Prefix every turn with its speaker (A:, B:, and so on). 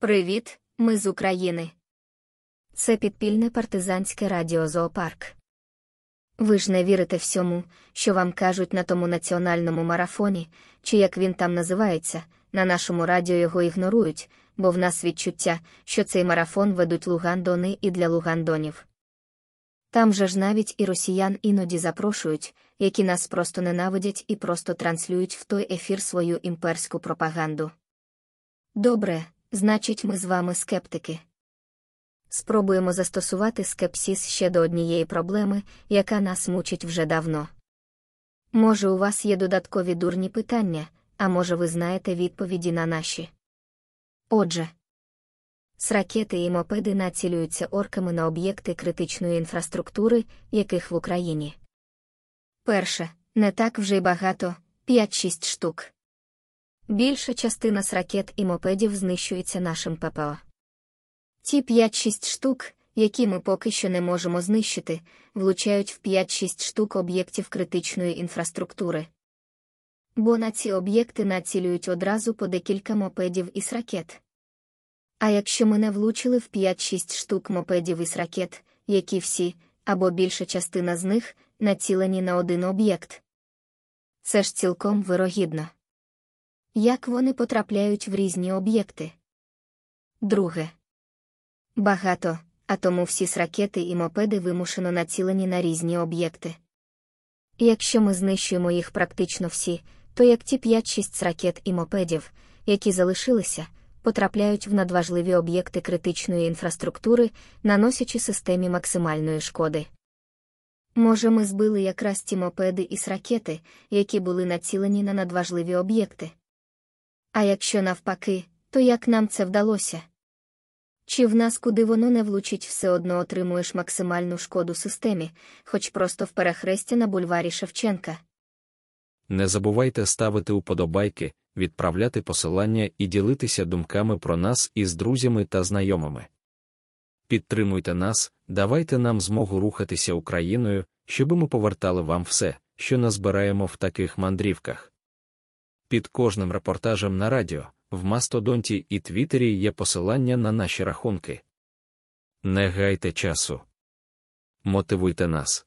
A: Привіт, ми з України. Це підпільне партизанське радіо Зоопарк. Ви ж не вірите всьому, що вам кажуть на тому національному марафоні, чи як він там називається, на нашому радіо його ігнорують, бо в нас відчуття, що цей марафон ведуть лугандони і для лугандонів. Там же ж навіть і росіян іноді запрошують, які нас просто ненавидять і просто транслюють в той ефір свою імперську пропаганду. Добре, значить, ми з вами скептики. Спробуємо застосувати скепсіс ще до однієї проблеми, яка нас мучить вже давно. Може, у вас є додаткові дурні питання, а може, ви знаєте відповіді на наші. Отже, з ракети і мопеди націлюються орками на об'єкти критичної інфраструктури, яких в Україні. Перше, не так вже й багато 5-6 штук. Більша частина з ракет і мопедів знищується нашим ППО. Ті 5-6 штук, які ми поки що не можемо знищити, влучають в 5-6 штук об'єктів критичної інфраструктури. Бо на ці об'єкти націлюють одразу по декілька мопедів із ракет. А якщо ми не влучили в 5-6 штук мопедів із ракет, які всі, або більша частина з них, націлені на один об'єкт. Це ж цілком вирогідно. Як вони потрапляють в різні об'єкти? Друге. Багато, а тому всі с ракети і мопеди вимушено націлені на різні об'єкти. Якщо ми знищуємо їх практично всі, то як ті 5-6 ракет і мопедів, які залишилися, потрапляють в надважливі об'єкти критичної інфраструктури, наносячи системі максимальної шкоди. Може, ми збили якраз ті мопеди із ракети, які були націлені на надважливі об'єкти. А якщо навпаки, то як нам це вдалося? Чи в нас куди воно не влучить, все одно отримуєш максимальну шкоду системі, хоч просто в перехресті на бульварі Шевченка.
B: Не забувайте ставити уподобайки, відправляти посилання і ділитися думками про нас із друзями та знайомими. Підтримуйте нас, давайте нам змогу рухатися Україною, щоби ми повертали вам все, що назбираємо в таких мандрівках. Під кожним репортажем на радіо, в Мастодонті і Твіттері є посилання на наші рахунки. Не гайте часу. Мотивуйте нас.